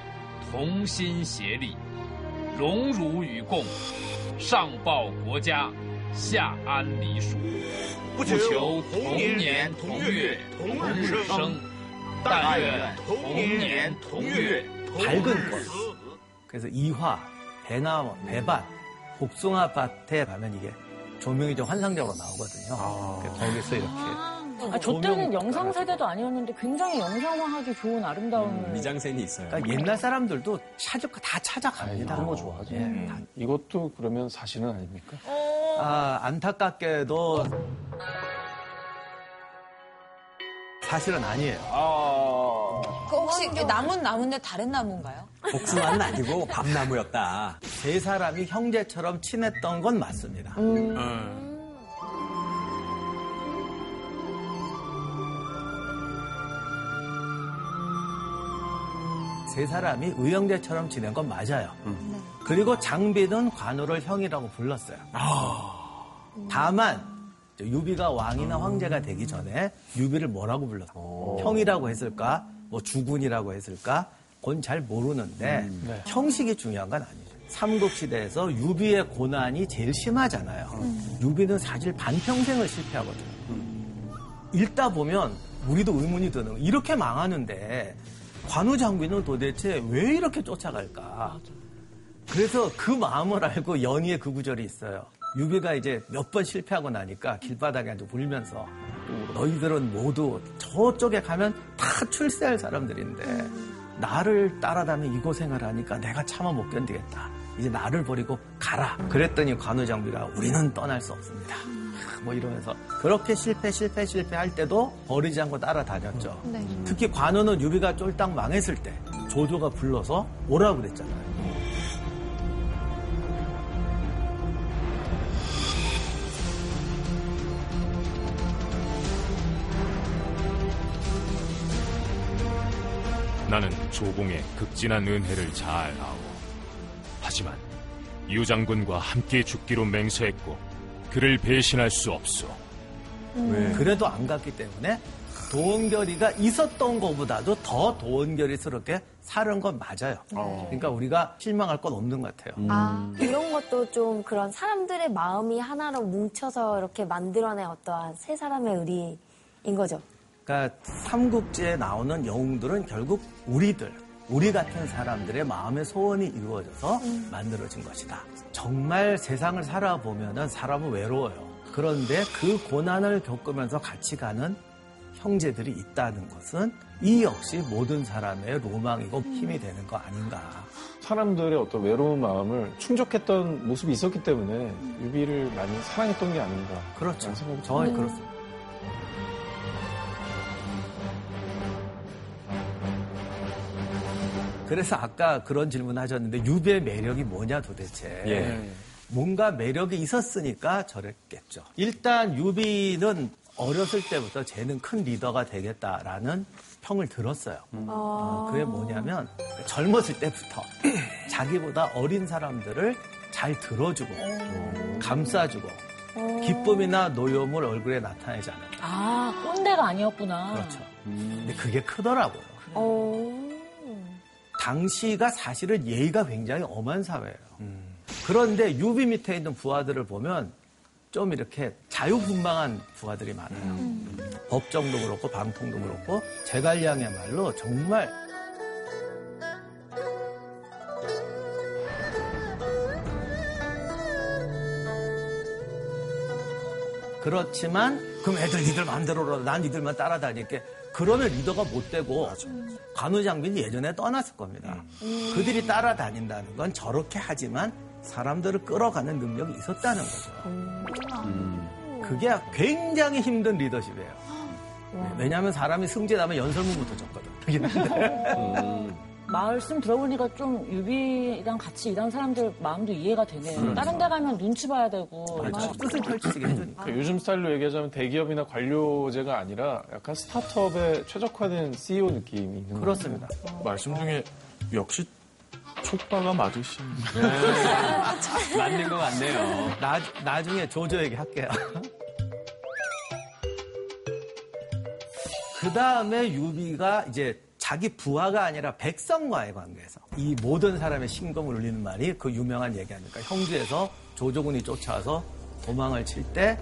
同心协力，荣辱与共，上报国家，下安黎庶，不求同年同月同日生，但愿同年同月 밝은 꽃. 그래서 이화, 배나무, 배밭, 복숭아밭에 가면 이게 조명이 좀 환상적으로 나오거든요. 그래서 거기서 이렇게. 아, 저 때는 영상 세대도 아니었는데 굉장히 영상화하기 좋은 아름다운 미장센이 있어요. 그러니까 옛날 사람들도 찾을 거다 찾아갑니다. 그런 거 좋아하죠. 예. 이것도 그러면 사실은 아닙니까? 아, 안타깝게도 사실은 아니에요. 그 혹시 그 나무는 나무인데 다른 나무인가요? 복숭아는 아니고 밤나무였다. 세 사람이 형제처럼 친했던 건 맞습니다. 세 사람이 의형제처럼 지낸 건 맞아요. 그리고 장비는 관우를 형이라고 불렀어요. 다만 유비가 왕이나 황제가 되기 전에 유비를 뭐라고 불렀어? 형이라고 했을까? 뭐 주군이라고 했을까? 그건 잘 모르는데 네. 형식이 중요한 건 아니죠. 삼국시대에서 유비의 고난이 제일 심하잖아요. 유비는 사실 반평생을 실패하거든요. 읽다 보면 우리도 의문이 드는 거, 이렇게 망하는데 관우 장비는 도대체 왜 이렇게 쫓아갈까? 그래서 그 마음을 알고 연희의 그 구절이 있어요. 유비가 이제 몇 번 실패하고 나니까 길바닥에 앉아 울면서 너희들은 모두 저쪽에 가면 다 출세할 사람들인데 나를 따라다니면 이 고생을 하니까 내가 차마 못 견디겠다. 이제 나를 버리고 가라. 그랬더니 관우 장비가 우리는 떠날 수 없습니다. 뭐 이러면서 그렇게 실패 실패 실패할 때도 버리지 않고 따라다녔죠. 네. 특히 관우는 유비가 쫄딱 망했을 때 조조가 불러서 오라고 그랬잖아요. 나는 조공의 극진한 은혜를 잘 아오. 하지만 유장군과 함께 죽기로 맹세했고 그를 배신할 수 없소. 그래도 안 갔기 때문에 도원결이가 있었던 것보다도 더 도원결이스럽게 사는 건 맞아요. 그러니까 우리가 실망할 건 없는 것 같아요. 아, 이런 것도 좀 그런 사람들의 마음이 하나로 뭉쳐서 이렇게 만들어낸 어떠한 세 사람의 의리인 거죠. 그러니까 삼국지에 나오는 영웅들은 결국 우리들, 우리 같은 사람들의 마음의 소원이 이루어져서 만들어진 것이다. 정말 세상을 살아보면 사람은 외로워요. 그런데 그 고난을 겪으면서 같이 가는 형제들이 있다는 것은 이 역시 모든 사람의 로망이고 힘이 되는 거 아닌가. 사람들의 어떤 외로운 마음을 충족했던 모습이 있었기 때문에 유비를 많이 사랑했던 게 아닌가. 그렇죠. 정확히 듭니다. 그렇습니다. 그래서 아까 그런 질문 하셨는데 유비의 매력이 뭐냐 도대체. 예. 뭔가 매력이 있었으니까 저랬겠죠. 일단 유비는 어렸을 때부터 쟤는 큰 리더가 되겠다라는 평을 들었어요. 어, 그게 뭐냐면 젊었을 때부터 자기보다 어린 사람들을 잘 들어주고 감싸주고 기쁨이나 노여움을 얼굴에 나타내지 않아요. 아 꼰대가 아니었구나. 그렇죠. 근데 그게 크더라고요. 어. 당시가 사실은 예의가 굉장히 엄한 사회예요. 그런데 유비 밑에 있는 부하들을 보면 좀 이렇게 자유분방한 부하들이 많아요. 법정도 그렇고 방통도 그렇고 제갈량의말로 정말 그렇지만 그럼 애들 니들 마음대로 난 니들만 따라다닐게 그러면 리더가 못 되고 관우장비는 예전에 떠났을 겁니다. 그들이 따라다닌다는 건 저렇게 하지만 사람들을 끌어가는 능력이 있었다는 거죠. 그게 굉장히 힘든 리더십이에요. 네, 왜냐하면 사람이 승진하면 연설문부터 적거든. 한데. 말씀 들어보니까 좀 유비랑 같이 일하는 사람들 마음도 이해가 되네요. 음. 다른 데 가면 눈치 봐야 되고. 뜻을 펼치게 해주니까. 그러니까 요즘 스타일로 얘기하자면 대기업이나 관료제가 아니라 약간 스타트업에 최적화된 CEO 느낌이 있는 것 그렇습니다. 같아요. 말씀 중에 역시 촉발라 맞으신. 맞는 것 같네요. 나, 나중에 조조 얘기 할게요. 그 다음에 유비가 이제 자기 부하가 아니라 백성과의 관계에서 이 모든 사람의 심금을 울리는 말이 그 유명한 얘기 아닙니까? 형주에서 조조군이 쫓아와서 도망을 칠 때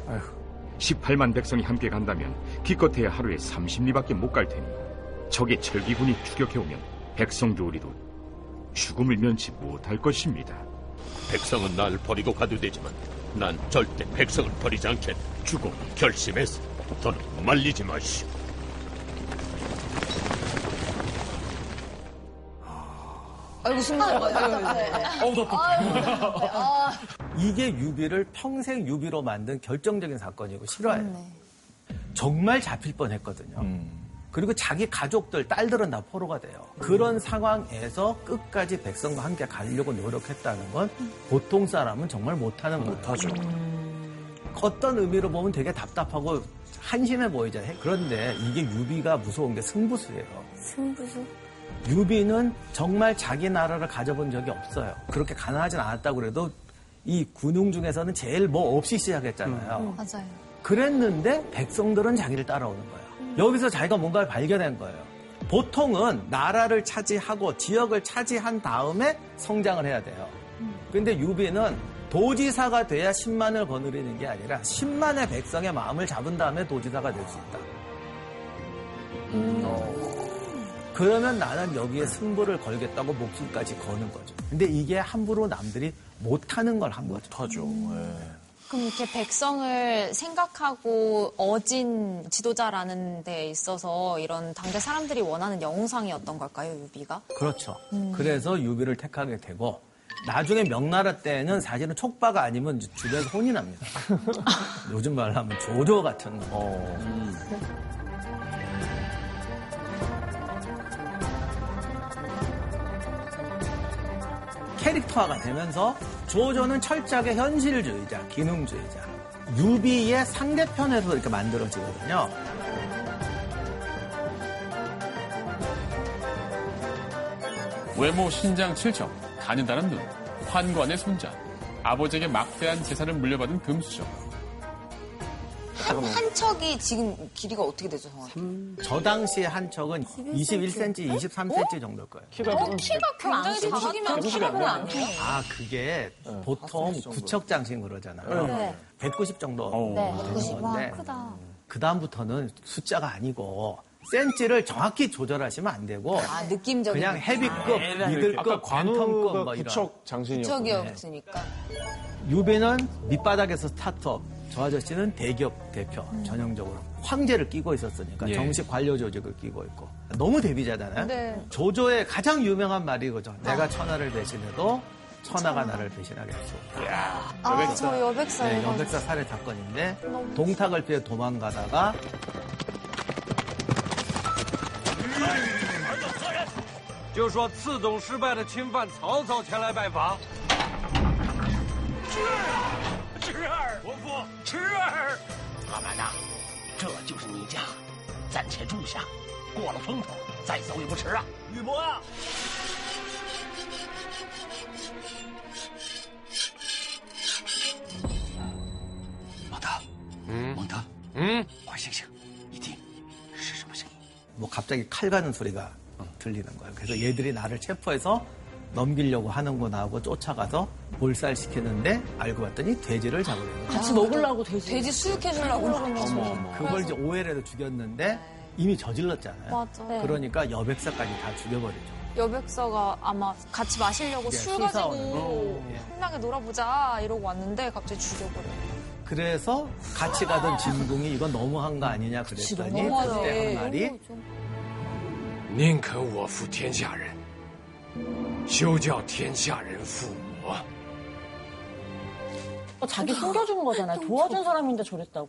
18만 백성이 함께 간다면 기껏해야 하루에 30리밖에 못 갈 테니 적의 철기군이 추격해오면 백성도 우리도 죽음을 면치 못할 것입니다. 백성은 날 버리고 가도 되지만 난 절대 백성을 버리지 않겠다. 죽음 결심했어. 더는 말리지 마시오. 아이고 심장. 어우 덥다. 이게 유비를 평생 유비로 만든 결정적인 사건이고 실화예요. 정말 잡힐 뻔했거든요. 그리고 자기 가족들, 딸들은 다 포로가 돼요. 그런 상황에서 끝까지 백성과 함께 가려고 노력했다는 건 보통 사람은 정말 못하는 거예요. 못하죠. 어떤 의미로 보면 되게 답답하고 한심해 보이잖아요. 그런데 이게 유비가 무서운 게 승부수예요. 승부수? 유비는 정말 자기 나라를 가져본 적이 없어요. 그렇게 가난하진 않았다고 그래도 이 군웅 중에서는 제일 뭐 없이 시작했잖아요. 맞아요. 그랬는데 백성들은 자기를 따라오는 거예요. 여기서 자기가 뭔가를 발견한 거예요. 보통은 나라를 차지하고 지역을 차지한 다음에 성장을 해야 돼요. 근데 유비는 도지사가 돼야 10만을 거느리는 게 아니라 10만의 백성의 마음을 잡은 다음에 도지사가 될 수 있다. 그러면 나는 여기에 승부를 걸겠다고 목숨까지 거는 거죠. 근데 이게 함부로 남들이 못하는 걸 한 거죠. 못하죠. 그럼 이렇게 백성을 생각하고 어진 지도자라는 데 있어서 이런 당대 사람들이 원하는 영웅상이었던 걸까요, 유비가? 그렇죠. 음. 그래서 유비를 택하게 되고 나중에 명나라 때는 사실은 촉바가 아니면 주변에서 혼이 납니다. 요즘 말로 하면 조조 같은 거. 음. 캐릭터화가 되면서 조조는 철저하게 현실주의자, 기능주의자. 유비의 상대편에서 이렇게 만들어지거든요. 외모 신장 7점, 가느다란 눈, 환관의 손자, 아버지에게 막대한 재산을 물려받은 금수저. 한, 한 척이 지금 길이가 어떻게 되죠, 정확히? 저 당시에 한 척은 21cm, 23cm 정도일 거예요. 키가 어, 키가 굉장히 작으면 키가 안 돼요. 아, 그게 보통 구척 장신 그러잖아요. 네. 190 정도. 네, 되는 190. 와, 건데 크다. 그 다음부터는 숫자가 아니고 센치를 정확히 조절하시면 안 되고 아, 느낌적인. 그냥 헤비급, 미들급, 관우가 밴텀급 뭐 이런. 구척 장신이었고 구척이었으니까. 유비는 밑바닥에서 스타트업, 저 아저씨는 대기업 대표 전형적으로 황제를 끼고 있었으니까 예. 정식 관료 조직을 끼고 있고 너무 대비자잖아요. 네. 조조의 가장 유명한 말이 그죠. 내가 천하를 배신해도 천하가 나를 배신하게 할 수 없다. 아, 저 여백사 네. 여백사 살해 사건인데 너무 동탁을 피해 도망가다가 就说刺董失败的侵犯曹操前来拜访。赤儿，伯父，赤儿，阿玛纳，这就是你家，暂且住下，过了风头再走也不迟啊。雨伯啊，蒙特，嗯，蒙特，嗯，快醒醒，一听是什么声音？ 뭐 갑자기 칼 가는 소리가 들리는 거예요. 그래서 얘들이 나를 체포해서 넘기려고 하는구나 하고 쫓아가서 몰살시키는데 알고 봤더니 돼지를 잡으려는 거예요. 같이 먹으려고 돼지. 돼지 수육해주려고. 그걸 이제 오해라도 죽였는데 이미 저질렀잖아요. 맞아. 네. 그러니까 여백사까지 다 죽여버리죠. 여백사가 아마 같이 마시려고 예, 술 술 가지고 사오는. 예. 신나게 놀아보자 이러고 왔는데 갑자기 죽여버려. 그래서 같이 가던 진궁이 이건 너무한 거 아니냐 그랬더니 너무하지. 그때 한 말이 宁可我负天下人， 休叫天下人负我。 어, 자기 숨겨준 거잖아요. 도와준 사람인데 저랬다고.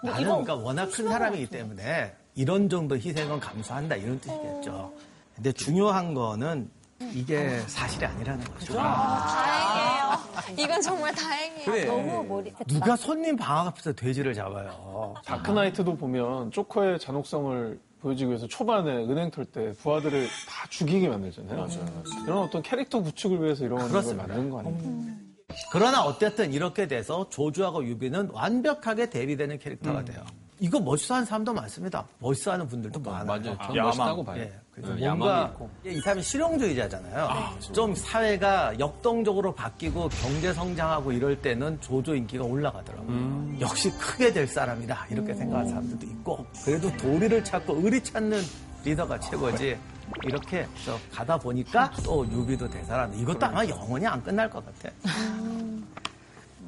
근데 나는 이거 그러니까 워낙 큰 사람이기 때문에 이런 정도 희생은 감수한다 이런 뜻이겠죠. 근데 중요한 거는 이게 사실이 아니라는 거죠. 다행이에요. 이건 정말 다행이에요. 그래. 너무 몰입. 누가 손님 방학 앞에서 돼지를 잡아요. 다크나이트도 보면 조커의 잔혹성을 보여주기 위해서 초반에 은행 털 때 부하들을 다 죽이게 만들잖아요. 맞아요. 이런 어떤 캐릭터 구축을 위해서 이런 걸 그렇습니다. 만든 거 아니에요? 그러나 어쨌든 이렇게 돼서 조조하고 유비는 완벽하게 대비되는 캐릭터가 돼요. 이거 멋있어 하는 사람도 많습니다. 멋있어 하는 분들도 많아요. 맞아요. 저는 야망. 멋있다고 봐요. 예, 그래서 네, 뭔가. 이 사람이 실용주의자잖아요. 좀 사회가 역동적으로 바뀌고 경제 성장하고 이럴 때는 조조 인기가 올라가더라고요. 역시 크게 될 사람이다 이렇게 생각하는 사람들도 있고 그래도 도리를 찾고 의리 찾는 리더가 최고지. 이렇게 저 가다 보니까 또 유비도 대세라는 이것도 아마 영원히 안 끝날 것 같아.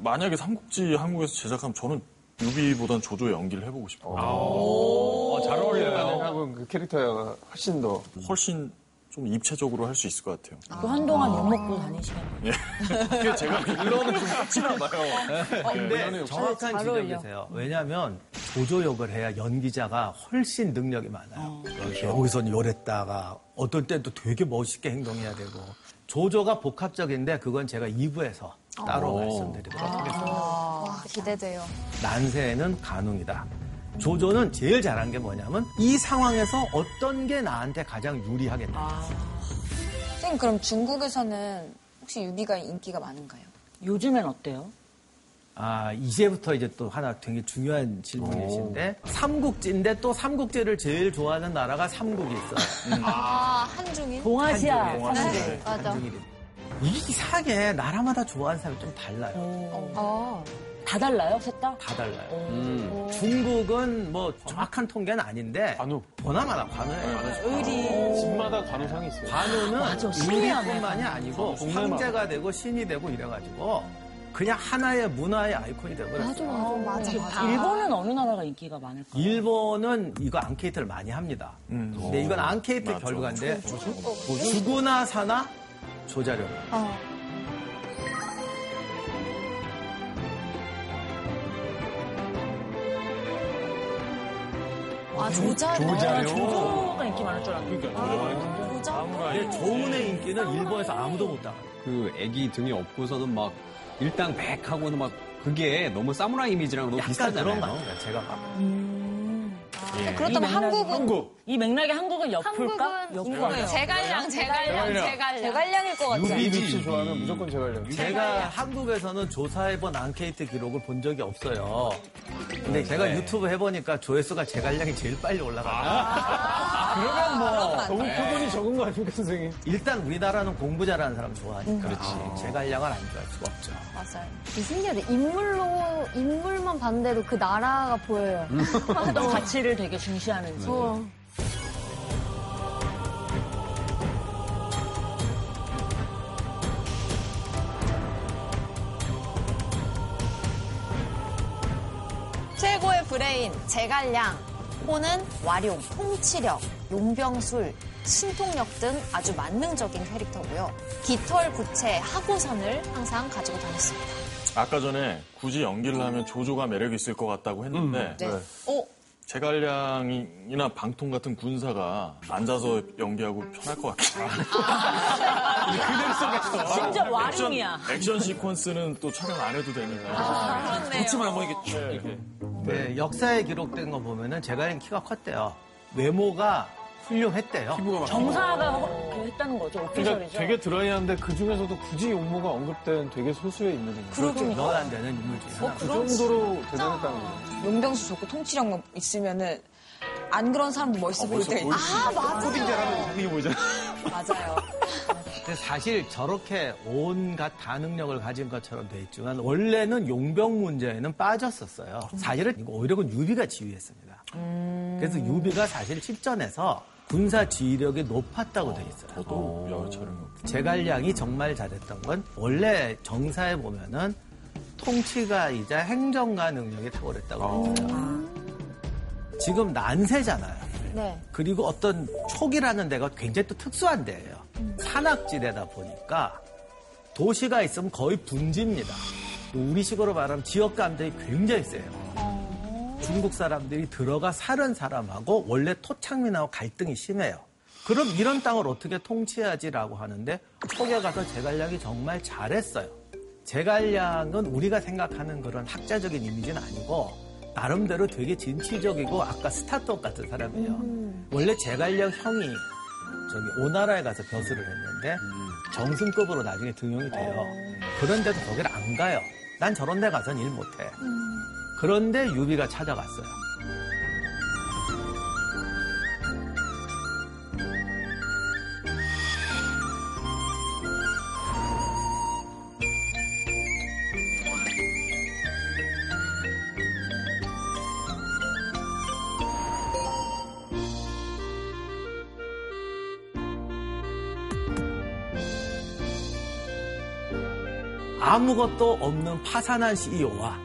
만약에 삼국지 한국에서 제작하면 저는 유비보단 조조의 연기를 해보고 싶어요. 오, 잘 어울려요. 하고 그 캐릭터가 훨씬 더. 훨씬 좀 입체적으로 할 수 있을 것 같아요. 또 한동안 욕 먹고 다니시겠네요. 예. 그게 제가 좀 깝지나 봐요. 근데 정확한 잘 어울려. 지적이세요. 왜냐하면 조조 역을 해야 연기자가 훨씬 능력이 많아요. 여기서는 요랬다가 어떨 땐 또 되게 멋있게 행동해야 되고 조조가 복합적인데 그건 제가 2부에서 따로 오. 말씀드리도록 하겠습니다. 와, 기대돼요. 난세는 가능이다. 조조는 제일 잘한 게 뭐냐면 이 상황에서 어떤 게 나한테 가장 유리하겠다. 선생님 그럼 중국에서는 혹시 유비가 인기가 많은가요? 요즘엔 어때요? 아, 이제부터 이제 또 하나 되게 중요한 질문이신데, 삼국지인데 또 삼국지를 제일 좋아하는 나라가 삼국이 있어요. 아, 한중인? 동아시아 한중인. 삼국지. 네, 맞아. 한중일 이. 이게 이상하게 나라마다 좋아하는 사람이 좀 달라요. 어. 다 달라요, 셋 다? 다 달라요. 중국은 뭐 정확한 통계는 아닌데, 관우. 보나마나 관우예요. 의리. 집마다 관우상이 있어요. 관우는 맞아, 신기하네. 의리뿐만이 아니고 동네마다. 황제가 되고 신이 되고 이래가지고 그냥 하나의 문화의 아이콘이 되버렸어요. 어, 맞아, 맞아. 일본은 어느 나라가 인기가 많을까요? 일본은 이거 앙케이트를 많이 합니다. 근데 이건 앙케이트 맞아. 결과인데 죽으나 사나 조자룡. 어. 아, 조자룡. 아, 조조가 인기 많을 줄 알았는데. 근데 조은의 인기는 일본에서 아무도 못 따라요. 그 애기 등에 업고서는 막 일당 백 하고는 막 그게 너무 사무라이 이미지랑 너무 비슷하잖아요. 그런 것 같아요. 제가 봐도. 예. 그렇다면 한국은 한국. 이 맥락에 한국은 누굴까? 한국은 누굴까요? 제갈량, 제갈량, 제갈량. 제갈량일 것 같아요. 유비 위치 좋아하면 무조건 제갈량. 제가 한국에서는 조사해본 앙케이트 기록을 본 적이 없어요. 근데 제가 유튜브 해보니까 조회수가 제갈량이 제일 빨리 올라가요. 그러면 뭐 너무 표본이 적은 거 아닙니까, 선생님? 일단 우리나라는 공부 잘하는 사람 좋아하니까. 그렇지. 제갈량을 안 좋아할 수가 없죠. 맞아요. 신기하다. 인물로, 인물만 봤는데도 그 나라가 보여요. 어떤 가치를 되게 중시하는지. 어. 최고의 브레인, 제갈량. 호는 와룡, 통치력, 용병술, 신통력 등 아주 만능적인 캐릭터고요. 깃털, 구체, 하고선을 항상 가지고 다녔습니다. 아까 전에 굳이 연기를 하면 조조가 매력이 있을 것 같다고 했는데 네. 어, 제갈량이나 방통 같은 군사가 앉아서 연기하고 편할 것 같아요. 심지어 액션, 와룡이야. 액션 시퀀스는 또 촬영 안 해도 되니까. 그렇네요. 그렇지만 한번 이게 쭉 이렇게. 네, 역사에 기록된 거 보면은 제갈량 키가 컸대요. 외모가 훌륭했대요. 정사가 그 했다는 거죠, 그러니까 오피셜이죠. 되게 드라이한데 그 중에서도 굳이 용모가 언급된 되게 소수의 인물입니다. 그렇죠. 넣어야 안 되는 인물 중에 하나. 그 정도로 대단했다는 거예요. 용병수 좋고 통치력만 있으면은 안 그런 사람도 멋있어 보일 때가 있 아, 맞아. 이게 뭐죠? 맞아요. 근데 사실 저렇게 온갖 다 능력을 가진 것처럼 돼 있지만 원래는 용병 문제에는 빠졌었어요. 사실은 이거 오히려 그 유비가 지휘했습니다. 그래서 유비가 사실 실전에서 군사 지휘력이 높았다고 돼 있어요. 저도 야, 촬영. 제갈량이 정말 잘했던 건 원래 정사에 보면은 통치가이자 행정가 능력이 탁월했다고 돼 있어요. 지금 난세잖아요. 네. 그리고 어떤 촉이라는 데가 굉장히 또 특수한 데예요. 산악지대다 보니까 도시가 있으면 거의 분지입니다. 우리식으로 말하면 지역 감정이 굉장히 세요. 중국 사람들이 들어가 살은 사람하고 원래 토착민하고 갈등이 심해요. 그럼 이런 땅을 어떻게 통치해야지라고 하는데 초계 가서 제갈량이 정말 잘했어요. 제갈량은 우리가 생각하는 그런 학자적인 이미지는 아니고 나름대로 되게 진취적이고 아까 스타트업 같은 사람이에요. 원래 제갈량 형이 저기 오나라에 가서 벼슬을 했는데 정승급으로 나중에 등용이 돼요. 그런데도 거기를 안 가요. 난 저런 데 가선 일 못해. 그런데 유비가 찾아갔어요. 아무것도 없는 파산한 CEO와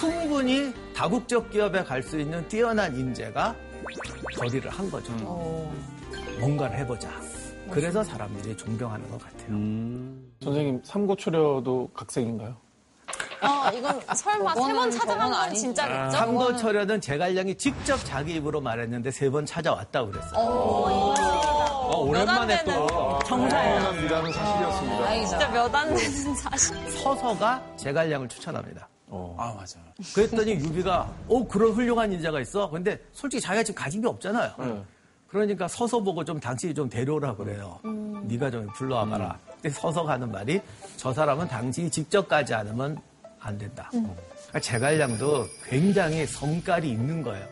충분히 다국적 기업에 갈 수 있는 뛰어난 인재가 거리를 한 거죠. 뭔가를 해보자. 그래서 사람들이 존경하는 것 같아요. 선생님 삼고초려도 각색인가요? 어, 이건 설마 세 번 찾아간 건 진짜겠죠? 삼고철여는 제갈량이 직접 자기 입으로 말했는데 세 번 찾아왔다고 그랬어요. 어, 오랜만에 또 정사예요. 미라는 사실이었습니다. 아, 진짜 몇 안 되는 사실. 서서가 제갈량을 추천합니다. 아, 맞아. 그랬더니 유비가 어 그런 훌륭한 인자가 있어. 근데 솔직히 자기가 지금 가진 게 없잖아요. 그러니까 서서 보고 좀 당신이 좀 데려오라 그래요. 네가 좀 불러와봐라. 근데 서서 가는 말이 저 사람은 당신이 직접 가지 않으면 안 된다. 그러니까 제갈량도 굉장히 성깔이 있는 거예요.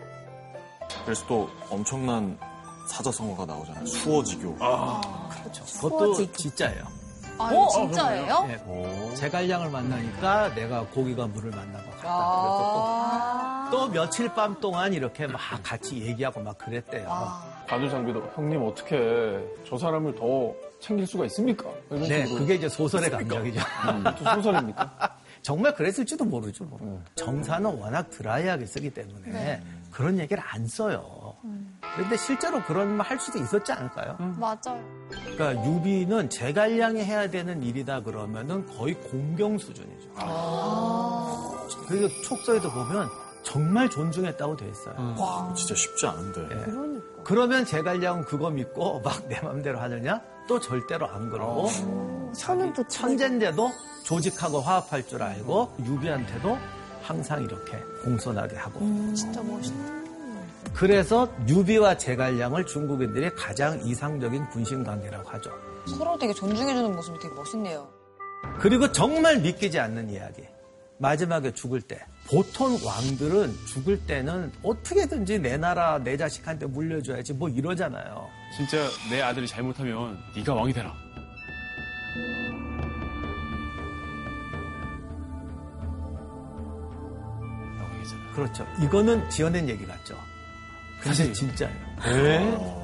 그래서 또 엄청난 사자성어가 나오잖아요. 수어지교. 그렇죠. 그것도 진짜예요. 아, 어, 진짜예요? 네. 제갈량을 만나니까 내가 고기가 물을 만나고 갔다. 그래서 또, 또 며칠 밤 동안 이렇게 막 같이 얘기하고 막 그랬대요. 바둑 장비도 형님 어떻게 저 사람을 더 챙길 수가 있습니까? 네. 그게 이제 소설의? 감정이죠. 음, 또 소설입니까? 정말 그랬을지도 모르죠. 뭐. 정사는 워낙 드라이하게 쓰기 때문에 네. 그런 얘기를 안 써요. 그런데 실제로 그런 말 할 수도 있었지 않을까요? 맞아요. 그러니까 유비는 제갈량이 해야 되는 일이다 그러면은 거의 공경 수준이죠. 그리고 촉서에도 보면 정말 존중했다고 돼 있어요. 와, 진짜 쉽지 않은데. 예. 그러면 제갈량은 그거 믿고 막 내 맘대로 하느냐? 또 절대로 안 그러고 손은 또 천재인데도 조직하고 화합할 줄 알고 유비한테도 항상 이렇게 공손하게 하고 진짜 멋있다. 그래서 유비와 제갈량을 중국인들이 가장 이상적인 군신 관계라고 하죠. 서로 되게 존중해주는 모습이 되게 멋있네요. 그리고 정말 믿기지 않는 이야기. 마지막에 죽을 때. 보통 왕들은 죽을 때는 어떻게든지 내 나라, 내 자식한테 물려줘야지 뭐 이러잖아요. 진짜 내 아들이 잘못하면 네가 왕이 되라. 그렇죠. 이거는 지어낸 얘기 같죠. 사실 진짜예요.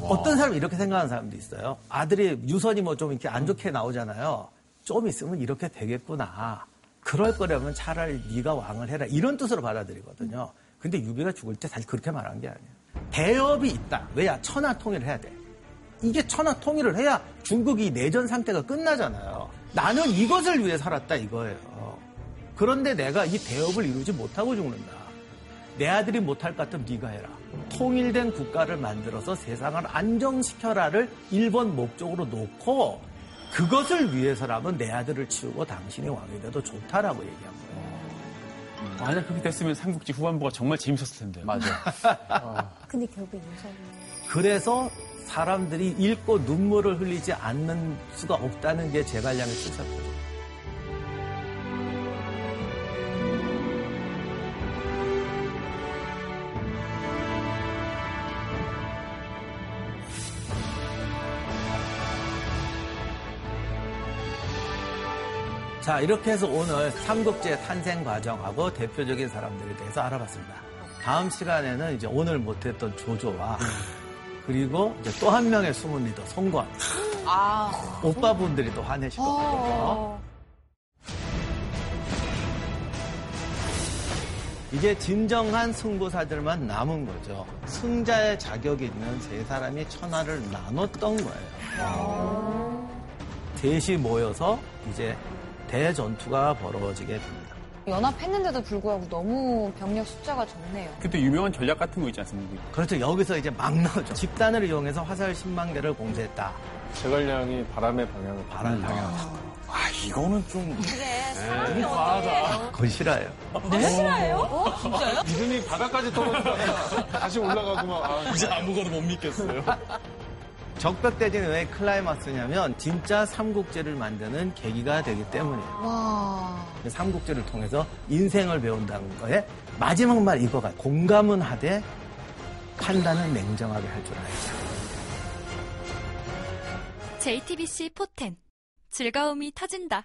어떤 사람이 이렇게 생각하는 사람도 있어요. 아들이 유선이 뭐 좀 이렇게 안 좋게 나오잖아요. 좀 있으면 이렇게 되겠구나. 그럴 거라면 차라리 네가 왕을 해라. 이런 뜻으로 받아들이거든요. 근데 유비가 죽을 때 사실 그렇게 말한 게 아니에요. 대업이 있다. 왜야? 천하 통일을 해야 돼. 이게 천하 통일을 해야 중국이 내전 상태가 끝나잖아요. 나는 이것을 위해 살았다 이거예요. 그런데 내가 이 대업을 이루지 못하고 죽는다. 내 아들이 못할 것 같으면 네가 해라. 통일된 국가를 만들어서 세상을 안정시켜라를 1번 목적으로 놓고 그것을 위해서라면 내 아들을 치우고 당신이 왕이 돼도 좋다라고 얘기한 거예요. 만약 그렇게 됐으면 삼국지 후반부가 정말 재밌었을 텐데. 맞아. 근데 결국 유선이 그래서 사람들이 읽고 눈물을 흘리지 않는 수가 없다는 게 제갈량의 실사거든요. 자, 이렇게 해서 오늘 삼국지의 탄생 과정하고 대표적인 사람들에 대해서 알아봤습니다. 다음 시간에는 이제 오늘 못했던 조조와 그리고 이제 또한 명의 숨은 리더 송권 아. 오빠분들이 또 화내실 것 같아요. 이제 진정한 승부사들만 남은 거죠. 승자의 자격이 있는 세 사람이 천하를 나눴던 거예요. 셋이 모여서 이제 대전투가 벌어지게 됩니다. 연합했는데도 불구하고 너무 병력 숫자가 적네요. 그때 유명한 전략 같은 거 있지 않습니까? 그렇죠. 여기서 이제 막 나오죠. 집단을 이용해서 화살 10만 개를 공세했다. 제갈량이 바람의 방향을 바람 방향. 아, 이거는 좀. 그래, 사람이 과하다. 그건 싫어요. 네? 싫어요? 어? 진짜요? 믿음이 바닥까지 떨어지다가 다시 올라가고 막. 아, 이제 아무거나 못 믿겠어요. 적벽대전이 왜 클라이막스냐면 진짜 삼국지를 만드는 계기가 되기 때문이에요. 와. 삼국지를 통해서 인생을 배운다는 거에 마지막 말 이거가 공감은 하되 판단은 냉정하게 할 줄 알자. JTBC 포텐 즐거움이 터진다.